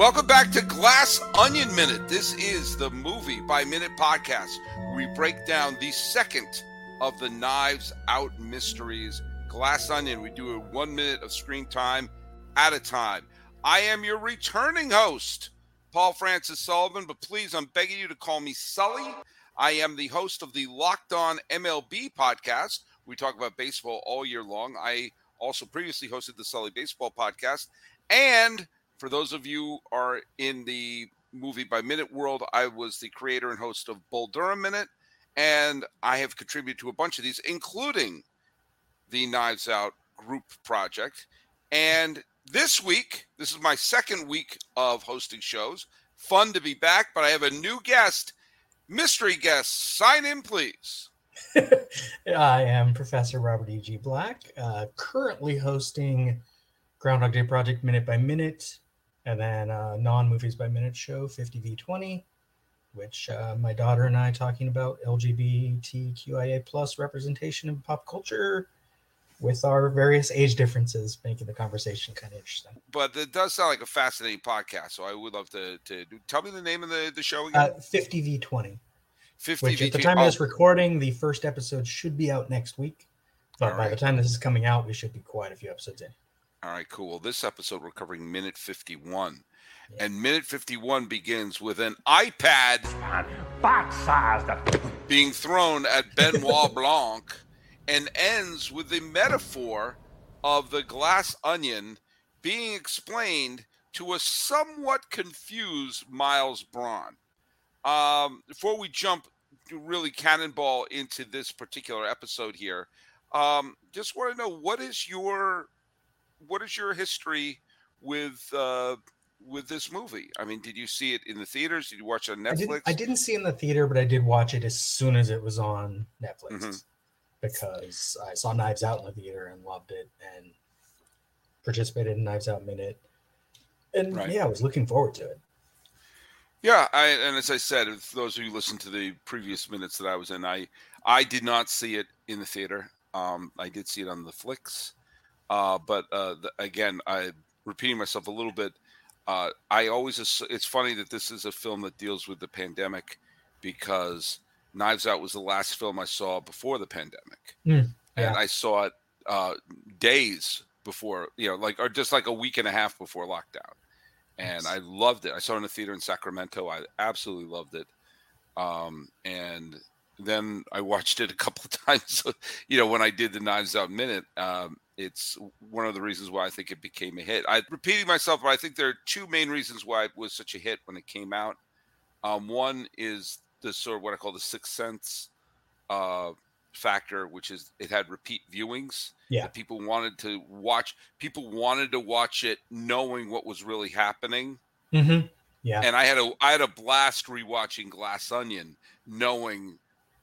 Welcome back to Glass Onion Minute. This is the movie by minute podcast. We break down the second of the Knives Out mysteries. Glass Onion. We do a one minute of screen time at a time. I am your returning host, Paul Francis Sullivan, but please, I'm begging you to call me Sully. I am the host of the Locked On MLB podcast. We talk about baseball all year long. I also previously hosted the Sully Baseball podcast. And for those of you are in the movie by minute world, I was the creator and host of Bull Durham Minute, and I have contributed to a bunch of these, including the Knives Out group project. And this week, this is my second week of hosting shows. Fun to be back, but I have a new guest, mystery guest. Sign in, please. I am Professor Robert E.G. Black, uh, currently hosting Groundhog Day Project Minute by Minute, and then uh, non movies by minute show 50v20 which uh, my daughter and i talking about lgbtqia plus representation in pop culture with our various age differences making the conversation kind of interesting but it does sound like a fascinating podcast so i would love to, to do, tell me the name of the, the show again uh, 50v20 50 which at the time oh. of this recording the first episode should be out next week but All by right. the time this is coming out we should be quite a few episodes in all right, cool. Well, this episode we're covering minute 51. Yeah. And minute 51 begins with an iPad being thrown at Benoit Blanc and ends with the metaphor of the glass onion being explained to a somewhat confused Miles Bron. Um, before we jump really cannonball into this particular episode here, um, just want to know what is your what is your history with uh, with this movie? I mean, did you see it in the theaters? Did you watch it on Netflix? I didn't, I didn't see it in the theater, but I did watch it as soon as it was on Netflix mm-hmm. because I saw Knives Out in the theater and loved it and participated in Knives Out Minute. And right. yeah, I was looking forward to it. Yeah, I, and as I said, for those of you listen to the previous minutes that I was in, I I did not see it in the theater. Um, I did see it on the flicks. Uh, but uh, the, again, I repeating myself a little bit. Uh, I always it's funny that this is a film that deals with the pandemic because Knives Out was the last film I saw before the pandemic, mm, yeah. and I saw it uh, days before, you know, like or just like a week and a half before lockdown, and I loved it. I saw it in the theater in Sacramento. I absolutely loved it, um, and then I watched it a couple of times. you know, when I did the Knives Out minute, um, it's one of the reasons why I think it became a hit. I'm repeating myself, but I think there are two main reasons why it was such a hit when it came out. Um, one is the sort of what I call the sixth sense uh, factor, which is it had repeat viewings. Yeah, people wanted to watch. People wanted to watch it, knowing what was really happening. Mm-hmm. Yeah, and I had a I had a blast rewatching Glass Onion, knowing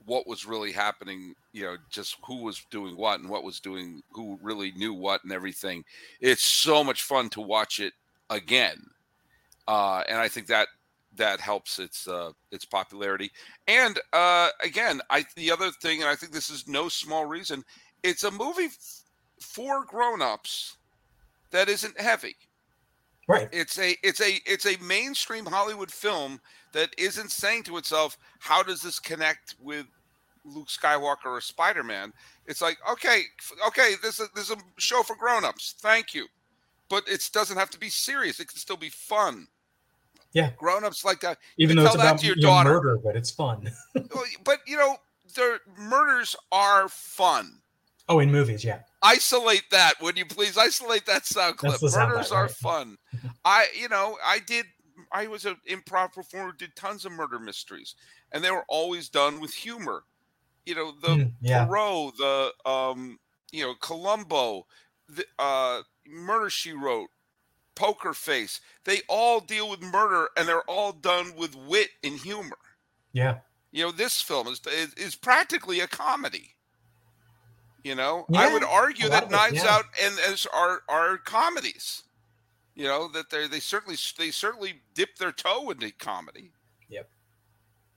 what was really happening, you know, just who was doing what and what was doing, who really knew what and everything. It's so much fun to watch it again. Uh, and I think that that helps its uh, its popularity. And uh, again, I the other thing, and I think this is no small reason, it's a movie f- for grown-ups that isn't heavy. Right. It's a it's a it's a mainstream Hollywood film that isn't saying to itself, how does this connect with Luke Skywalker or Spider Man. It's like, okay, okay, this is this is a show for grown-ups. Thank you. But it doesn't have to be serious. It can still be fun. Yeah. Grown-ups like that. Even though it's about your daughter. murder, but it's fun. but you know, the murders are fun. Oh, in movies, yeah. Isolate that, would you please? Isolate that sound clip. Murders are right. fun. I, you know, I did. I was an improv performer, did tons of murder mysteries, and they were always done with humor you know the mm, yeah. Poirot, the um, you know Columbo, the uh, Murder She Wrote, Poker Face. They all deal with murder, and they're all done with wit and humor. Yeah, you know this film is is, is practically a comedy. You know, yeah, I would argue that Knives yeah. Out and as are are comedies. You know that they they certainly they certainly dip their toe into comedy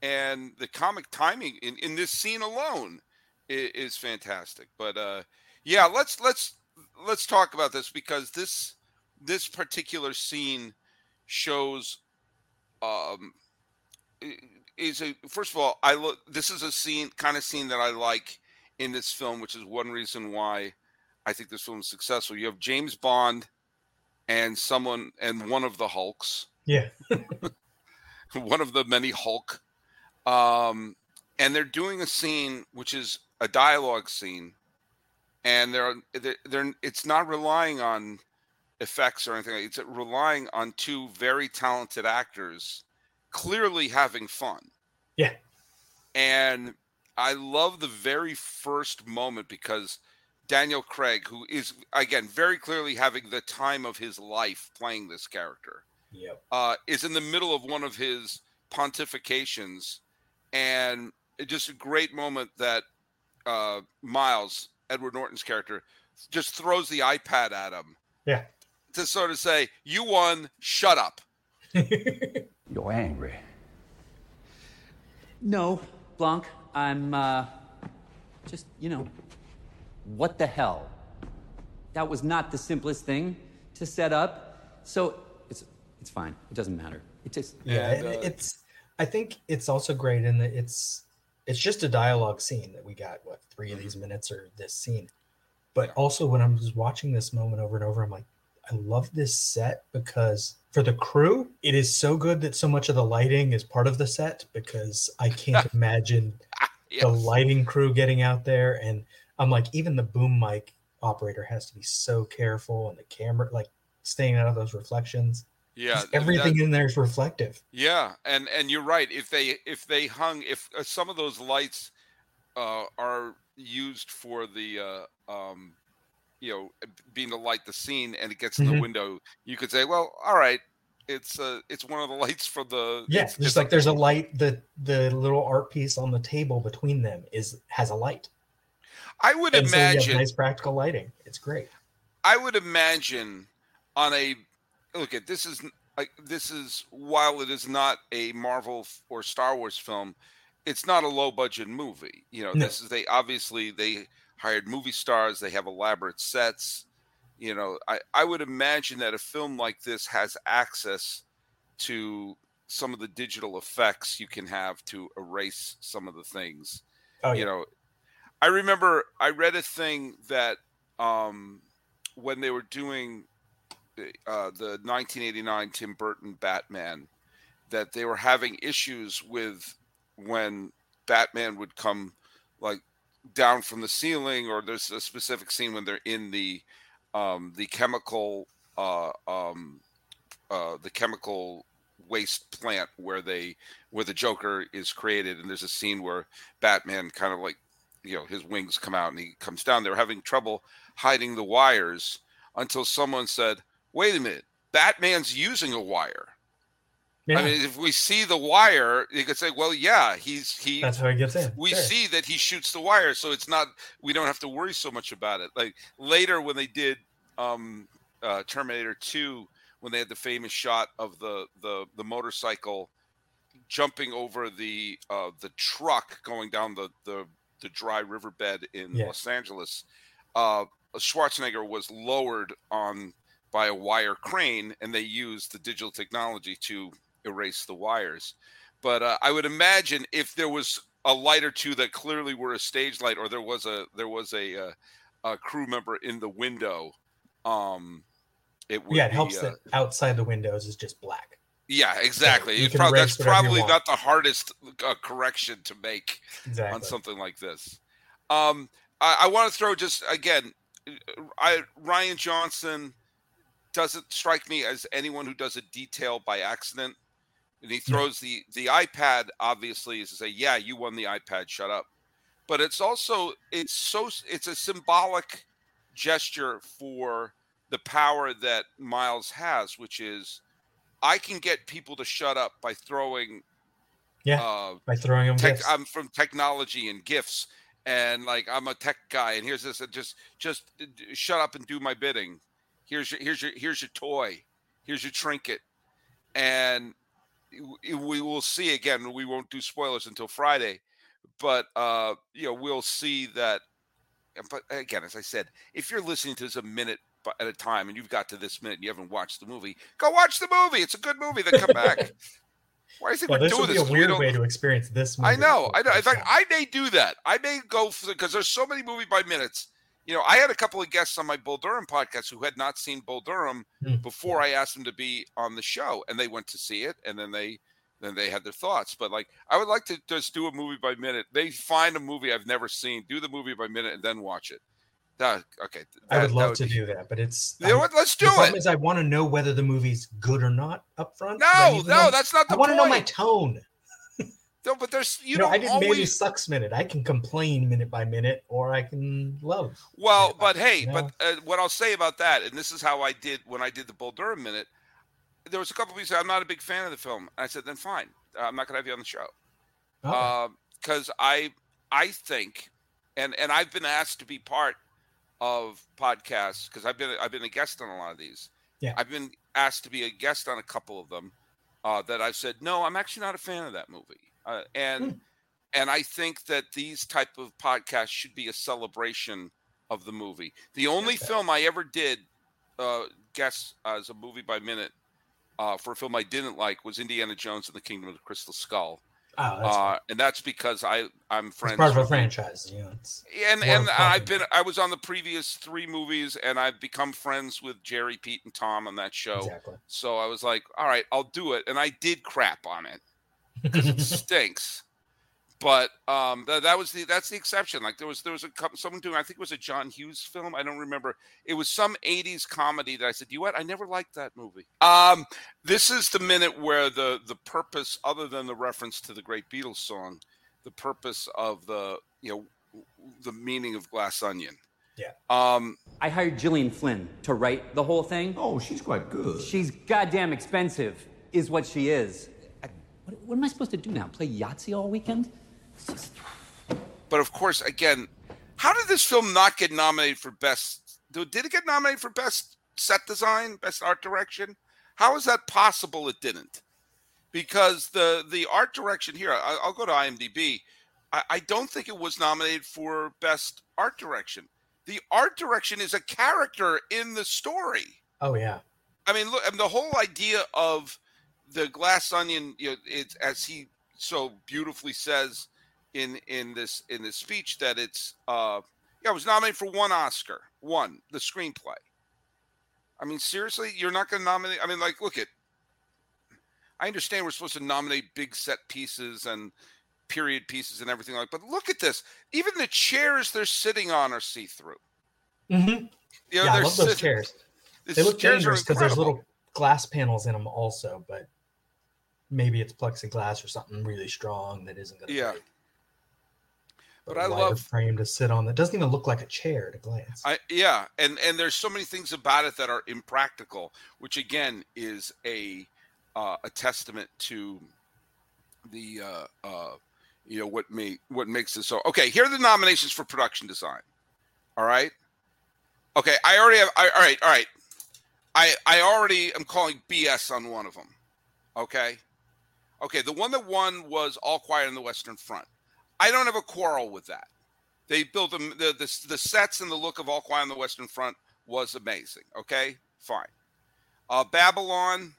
and the comic timing in, in this scene alone is, is fantastic. But uh, yeah, let's let's let's talk about this because this this particular scene shows um is a first of all i look this is a scene kind of scene that i like in this film which is one reason why i think this film is successful you have james bond and someone and one of the hulks Yeah. one of the many hulk um and they're doing a scene which is a dialogue scene and they're they're, they're it's not relying on effects or anything it's relying on two very talented actors clearly having fun Yeah. and i love the very first moment because daniel craig who is again very clearly having the time of his life playing this character Yep. uh, is in the middle of one of his pontifications, and it just a great moment that uh, Miles, Edward Norton's character, just throws the iPad at him Yeah. to sort of say, "You won. Shut up." You're angry. No, Blanc, I'm, uh, just, you know, what the hell? That was not the simplest thing to set up, so it's, it's fine. It doesn't matter. It just, yeah, And, it- it's. I think it's also great in that it's it's just a dialogue scene that we got what 3 of Mm-hmm. these minutes or this scene, but also when I'm just watching this moment over and over, I'm like, I love this set because for the crew, it is so good that so much of the lighting is part of the set because I can't imagine Yes. the lighting crew getting out there and I'm like even the boom mic operator has to be so careful and the camera like staying out of those reflections. Yeah, everything that- in there is reflective. yeah, and and you're right. If they if they hung if uh, some of those lights uh, are used for the uh, um, you know being to light the scene and it gets in the Mhm. window, you could say, well, all right, it's uh it's one of the lights for the Yeah, it's- just like there's a light. The the little art piece on the table between them is has a light. I would And so imagine nice practical lighting. It's great. I would imagine on a look at this is like this is while it is not a Marvel or Star Wars film, it's not a low budget movie. You know, No. this is they obviously they hired movie stars, they have elaborate sets. You know, I, I would imagine that a film like this has access to some of the digital effects you can have to erase some of the things Oh you know i remember i read a thing that um when they were doing uh the 1989 tim burton batman that they were having issues with when batman would come like down from the ceiling or there's a specific scene when they're in the um the chemical uh um uh the chemical waste plant where they where the joker is created and there's a scene where batman kind of like you know his wings come out and he comes down. They were having trouble hiding the wires until someone said wait a minute batman's using a wire yeah. i mean if we see the wire you could say well yeah he's he that's how he gets in. we Sure. see that he shoots the wire so it's not we don't have to worry so much about it like later when they did um uh terminator 2 when they had the famous shot of the the the motorcycle jumping over the uh the truck going down the the the dry riverbed in Yeah. los angeles uh schwarzenegger was lowered on by a wire crane and they used the digital technology to erase the wires but uh, I would imagine if there was a light or two that clearly were a stage light, or there was a there was a uh, a crew member in the window, um, it would Yeah, it be, helps uh, that outside the windows is just black. yeah, exactly. prob- that's probably not the hardest uh, correction to make Exactly. on something like this. Um, I, I want to throw just again, I Rian Johnson doesn't strike me as anyone who does a detail by accident. And he throws the the iPad obviously is to say, yeah, you won the iPad, shut up. But it's also it's so it's a symbolic gesture for the power that Miles has, which is I can get people to shut up by throwing Yeah. uh, By throwing them tech. I'm from technology and gifts, and like I'm a tech guy, and here's this, and just just shut up and do my bidding. Here's your here's your here's your toy, here's your trinket, and we will see again. We won't do spoilers until Friday, but uh, you know we'll see that. But again, as I said, if you're listening to this a minute at a time, and you've got to this minute and you haven't watched the movie, go watch the movie. It's a good movie. Then come back. Why do you think Well, we're this doing would be this? a 'Cause we weird don't- way to experience this movie. I know. I know. In fact. I may do that. I may go because there's so many movie by minutes. You know, I had a couple of guests on my Bull Durham podcast who had not seen Bull Durham Hmm. before I asked them to be on the show, and they went to see it, and then they then they had their thoughts. But like, I would like to just do a movie by minute. They find a movie I've never seen, do the movie by minute, and then watch it. That okay. I would that love to be- do that, but it's You know what? Let's do the problem it. is I want to know whether the movie's good or not up front. No, no, know- that's not the I want to know my tone. No, but there's you, You, know, I did always. maybe sucks minute. I can complain minute by minute, or I can love. Well, minute but hey, minute, but uh, what I'll say about that, and this is how I did when I did the Bull Durham minute. There was a couple of people said I'm not a big fan of the film. I said, then fine, Uh, I'm not going to have you on the show you know? because I I think, and and I've been asked to be part of podcasts because I've been I've been a guest on a lot of these. Yeah. I've been asked to be a guest on a couple of them. Uh, that I've said no, I'm actually not a fan of that movie, uh, and Hmm. and I think that these type of podcasts should be a celebration of the movie. The only Okay. film I ever did uh, guess as a movie by minute uh, for a film I didn't like was Indiana Jones and the Kingdom of the Crystal Skull, oh, that's, uh, and that's because I I'm it's friends part of a franchise. You know, it's, and and I've been I was on the previous three movies, and I've become friends with Jerry, Pete, and Tom on that show. exactly. So I was like, all right, I'll do it, and I did crap on it because it stinks. But um, that, that was the that's the exception. Like there was there was a couple, someone doing I think it was a John Hughes film. I don't remember. It was some '80s comedy that I said, you know what? I never liked that movie. Um, this is the minute where the the purpose, other than the reference to the great Beatles song, the purpose of the you know the meaning of Glass Onion. Yeah. Um, I hired Gillian Flynn to write the whole thing. Oh, she's quite good. She's goddamn expensive, is what she is. I, what, what am I supposed to do now? Play Yahtzee all weekend? Just. but of course, again, how did this film not get nominated for best? Did it get nominated for best set design, best art direction? How is that possible? It didn't, because the the art direction here. I, I'll go to IMDb. I, I don't think it was nominated for best art direction. The art direction is a character in the story. Oh yeah. I mean, look, and the whole idea of the glass onion, you know, it's as he so beautifully says in in this in this speech that it's uh yeah, it was nominated for one Oscar, one the screenplay. I mean, seriously, you're not going to nominate? I mean, like, look at. I understand we're supposed to nominate big set pieces and period pieces and everything like, but look at this. Even the chairs they're sitting on are see through. hmm You know, yeah, I love those chairs. They look chairs dangerous because there's little glass panels in them also, but maybe it's plexiglass or something really strong that isn't going to Yeah. break. But a I love- frame to sit on that doesn't even look like a chair at a glance. I yeah, and and there's so many things about it that are impractical, which again is a uh, a testament to the uh, uh, you know what make what makes it so. Okay, here are the nominations for production design. All right. Okay, I already have. I, all right, all right. I I already am calling BS on one of them. Okay. Okay, the one that won was All Quiet on the Western Front. I don't have a quarrel with that. They built them the, the the sets and the look of All Quiet on the Western Front was amazing. Okay, fine. Uh, Babylon,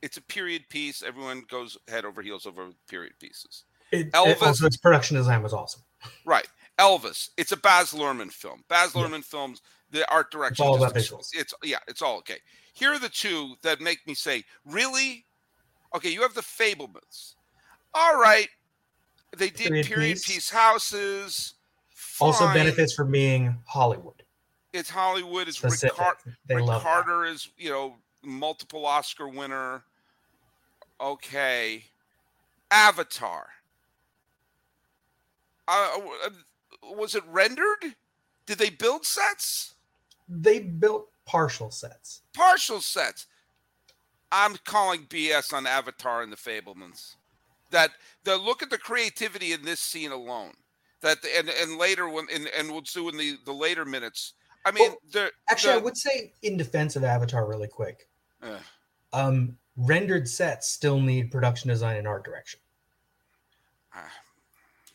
it's a period piece. Everyone goes head over heels over period pieces. It, it- Elvis- also, its production design was awesome. Right. Elvis, it's a Baz Luhrmann film. Baz Yeah. Luhrmann films, the art direction. It's all about visuals. It's yeah, it's all okay. Here are the two that make me say, really? Okay, you have the Fabelmans. All right. They did period, Period piece. piece. houses. Also benefits from being Hollywood. It's Hollywood. It's Rick, Specific. Car- they Rick love that. Carter is, you know, multiple Oscar winner. Okay. Avatar. Uh, uh, was it rendered? Did they build sets? They built partial sets. Partial sets. I'm calling BS on Avatar and the Fabelmans. That the look at the creativity in this scene alone. That and and later when and, and we'll do in the the later minutes. I mean, Well, the Actually, I would say in defense of Avatar, really quick, uh, um, rendered sets still need production design and art direction. ah,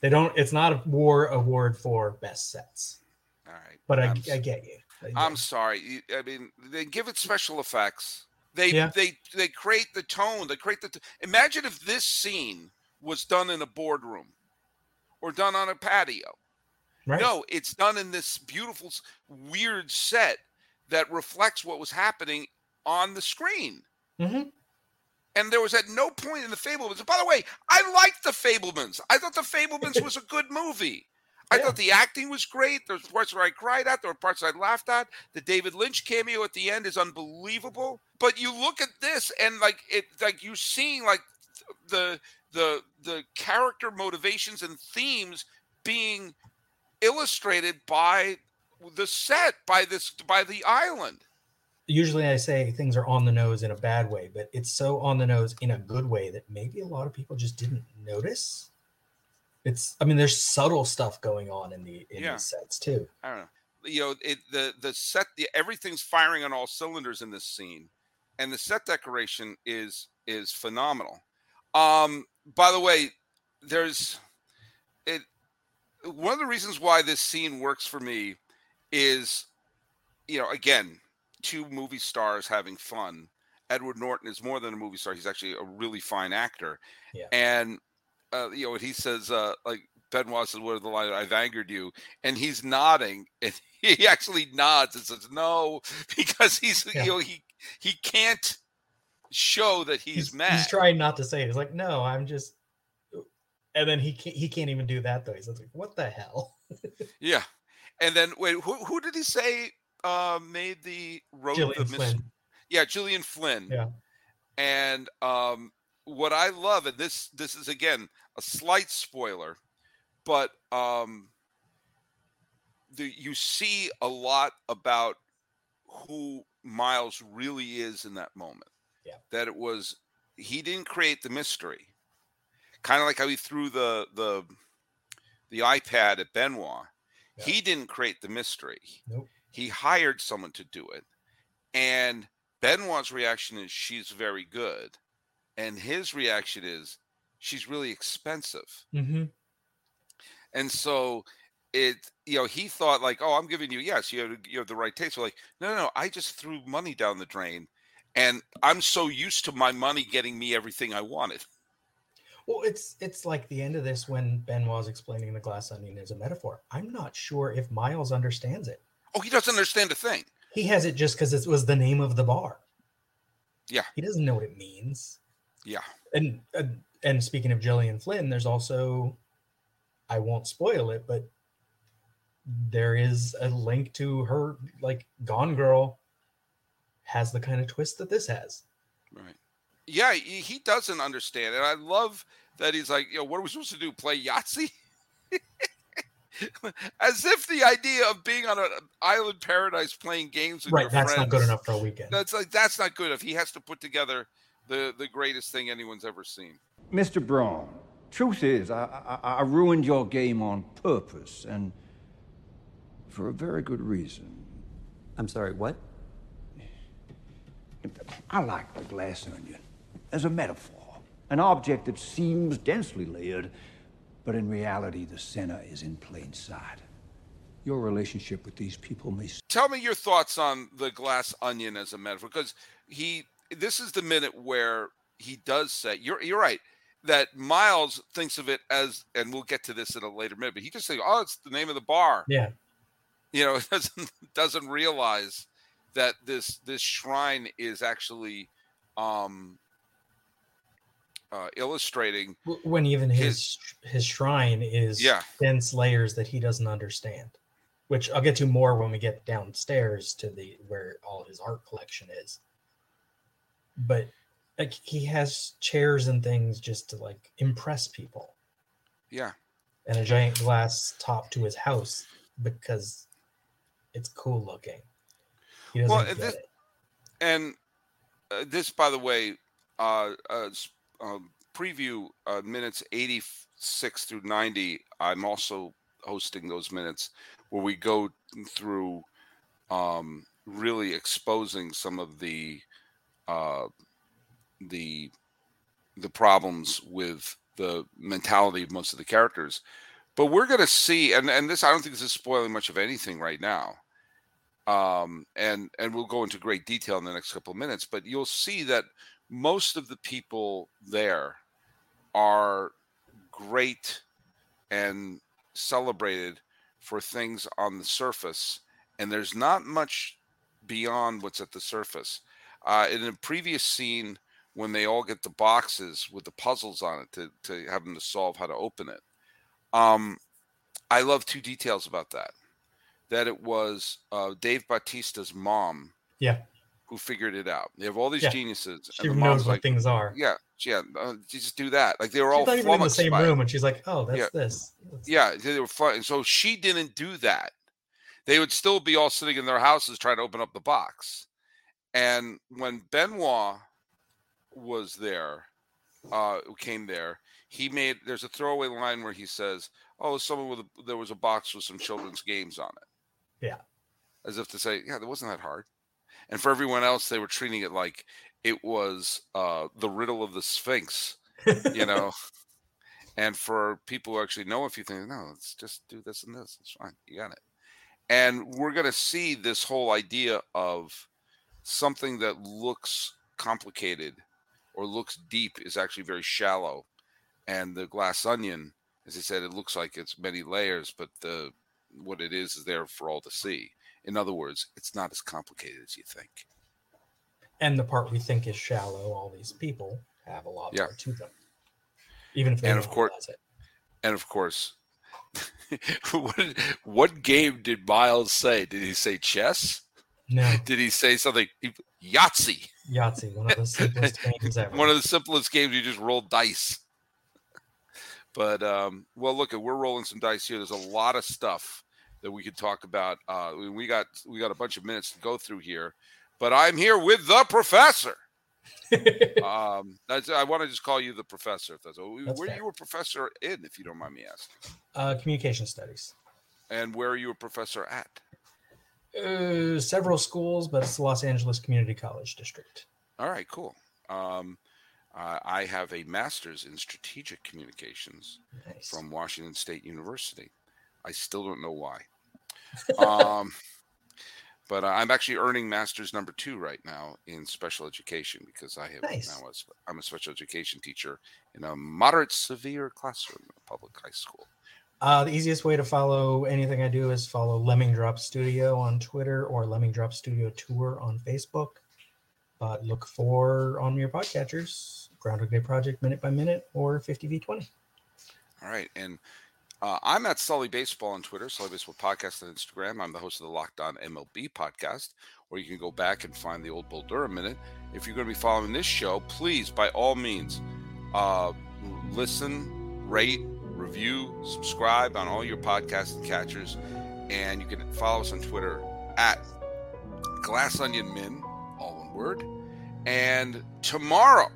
They don't. It's not a war award for best sets, all right. but I, I'm- I get you. I'm sorry. I mean, they give it special effects. They Yeah. they they create the tone. They create the. T- Imagine if this scene was done in a boardroom, or done on a patio. right. No, it's done in this beautiful, weird set that reflects what was happening on the screen. hmm And there was at no point in the Fabelmans. By the way, I liked the Fabelmans. I thought the Fabelmans was a good movie. I Yeah. thought the acting was great. There's parts where I cried at. There were parts I laughed at. The David Lynch cameo at the end is unbelievable. But you look at this and like it, like you're seeing like the the the character motivations and themes being illustrated by the set, by this, by the island. Usually I say things are on the nose in a bad way, but it's so on the nose in a good way that maybe a lot of people just didn't notice. It's I mean, there's subtle stuff going on in the in Yeah. these sets too. I don't know. You know, it the the set the everything's firing on all cylinders in this scene, and the set decoration is is phenomenal. Um, by the way, there's it. One of the reasons why this scene works for me is, you know, again, two movie stars having fun. Edward Norton is more than a movie star; he's actually a really fine actor. Yeah. And uh, you know, when he says, uh, like Benoit says, "What are the line? I've angered you," and he's nodding, and he actually nods and says, "No," because he's Yeah. you know he he can't show that he's, mad. He's trying not to say it. He's like, no, I'm just. And then he can't, he can't even do that though. He's like, what the hell? yeah, and then wait, who who did he say uh, made the road? Gillian the mis- Flynn. Yeah, Julian Flynn. Yeah. And um, what I love, and this this is again a slight spoiler, but um, the, you see a lot about who Miles really is in that moment. Yeah. That it was he didn't create the mystery. Kind of like how he threw the the the iPad at Benoit. Yeah. He didn't create the mystery. Nope. He hired someone to do it. And Benoit's reaction is she's very good. And his reaction is she's really expensive. hmm And so it, you know, he thought like, oh, I'm giving you, yes, you have, you have the right taste. We're like, no, no, no, I just threw money down the drain. And I'm so used to my money getting me everything I wanted. Well, it's it's like the end of this when Benoit's explaining the glass onion as a metaphor. I'm not sure if Miles understands it. Oh, he doesn't understand a thing. He has it just because it was the name of the bar. Yeah. He doesn't know what it means. Yeah. And and, and speaking of Gillian Flynn, there's also I won't spoil it, but there is a link to her like Gone Girl has the kind of twist that this has. Right. Yeah, he, doesn't understand. And I love that he's like, you know, what are we supposed to do? Play Yahtzee? As if the idea of being on an island paradise playing games with right, your that's friends, not good enough for a weekend. That's like that's not good. If he has to put together the the greatest thing anyone's ever seen. Mr. Bron, truth is, I, I, I ruined your game on purpose and for a very good reason. I'm sorry, what? I like the glass onion as a metaphor, an object that seems densely layered, but in reality, the center is in plain sight. Your relationship with these people may Tell me your thoughts on the glass onion as a metaphor, because he this is the minute where he does say you're you're right that Miles thinks of it as, and we'll get to this in a later minute, but he just say, oh, it's the name of the bar. yeah. you know doesn't doesn't realize that this this shrine is actually um uh illustrating When even His- his his shrine is Yeah. dense layers that he doesn't understand, which I'll get to more when we get downstairs to the where all his art collection is. But like he has chairs and things just to like impress people, yeah and a giant glass top to his house because it's cool looking. He doesn't Well, get this- it. and uh, this by the way uh, uh um, preview uh, minutes 86 through 90 i'm also hosting those minutes where we go through um really exposing some of the uh the the problems with the mentality of most of the characters but we're going to see and and this i don't think this is spoiling much of anything right now um, and and we'll go into great detail in the next couple of minutes. But you'll see that most of the people there are great and celebrated for things on the surface, and there's not much beyond what's at the surface. Uh, in a previous scene, when they all get the boxes with the puzzles on it to, to have them to solve how to open it, um, I love two details about that. That it was uh, Dave Bautista's mom, yeah, who figured it out. They have all these Yeah. geniuses. She and knows mom's what like, things are. yeah, yeah, uh, just do that. Like they were all not even in the same by it. room, and she's like, "Oh, that's Yeah. this." That's- Yeah, they were fun. And so she didn't do that. They would still be all sitting in their houses trying to open up the box. And when Benoit was there, uh, who came there, he made there's a throwaway line where he says, "Oh, someone with a, there was a box with some children's games on it." Yeah. as if to say, "Yeah, that wasn't that hard." And for everyone else, they were treating it like it was uh, the riddle of the Sphinx you know. and for people who actually know a few things, no, let's just do this and this. It's fine. You got it. And we're going to see this whole idea of something that looks complicated or looks deep is actually very shallow. And the glass onion, as I said, it looks like it's many layers, but the what it is is there for all to see. In other words, it's not as complicated as you think. and the part we think is shallow, all these people have a lot Yeah. more to them, even if they And don't of course- realize it. And of course, what, what game did Miles say? Did he say chess? No, Did he say something? Yahtzee. Yahtzee, one of the simplest games ever. One of the simplest games. You just roll dice. But um, well, look, we're rolling some dice here. There's a lot of stuff that we could talk about. Uh, we got we got a bunch of minutes to go through here, but I'm here with the professor. Um, I want to just call you the professor. If that's, That's where fair. you were professor in, if you don't mind me asking, uh, communication studies. and where are you a professor at? Uh, several schools, but it's the Los Angeles Community College District. All right, cool. Um, uh, I have a master's in strategic communications Nice. from Washington State University. I still don't know why. um, but I'm actually earning master's number two right now in special education because I have Nice. now a, sp- I'm a special education teacher in a moderate severe classroom in a public high school. Uh, the easiest way to follow anything I do is follow Lemming Drop Studio on Twitter or Lemming Drop Studio Tour on Facebook. But look for on your podcatchers Groundhog Day Project Minute by Minute or 50v20. All right, and uh, I'm at Sully Baseball on Twitter, Sully Baseball Podcast on Instagram. I'm the host of the Locked On MLB podcast, where you can go back and find the old Bull Durham Minute. If you're going to be following this show, please, by all means, uh, listen, rate, review, subscribe on all your podcast and catchers, and you can follow us on Twitter at Glass Onion Min, all one word. And tomorrow,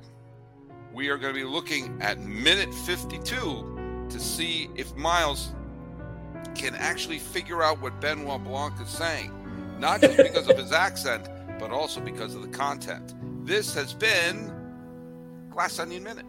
we are going to be looking at minute 52 to see if Miles can actually figure out what Benoit Blanc is saying, not just because of his accent, but also because of the content. This has been Glass Onion Minute.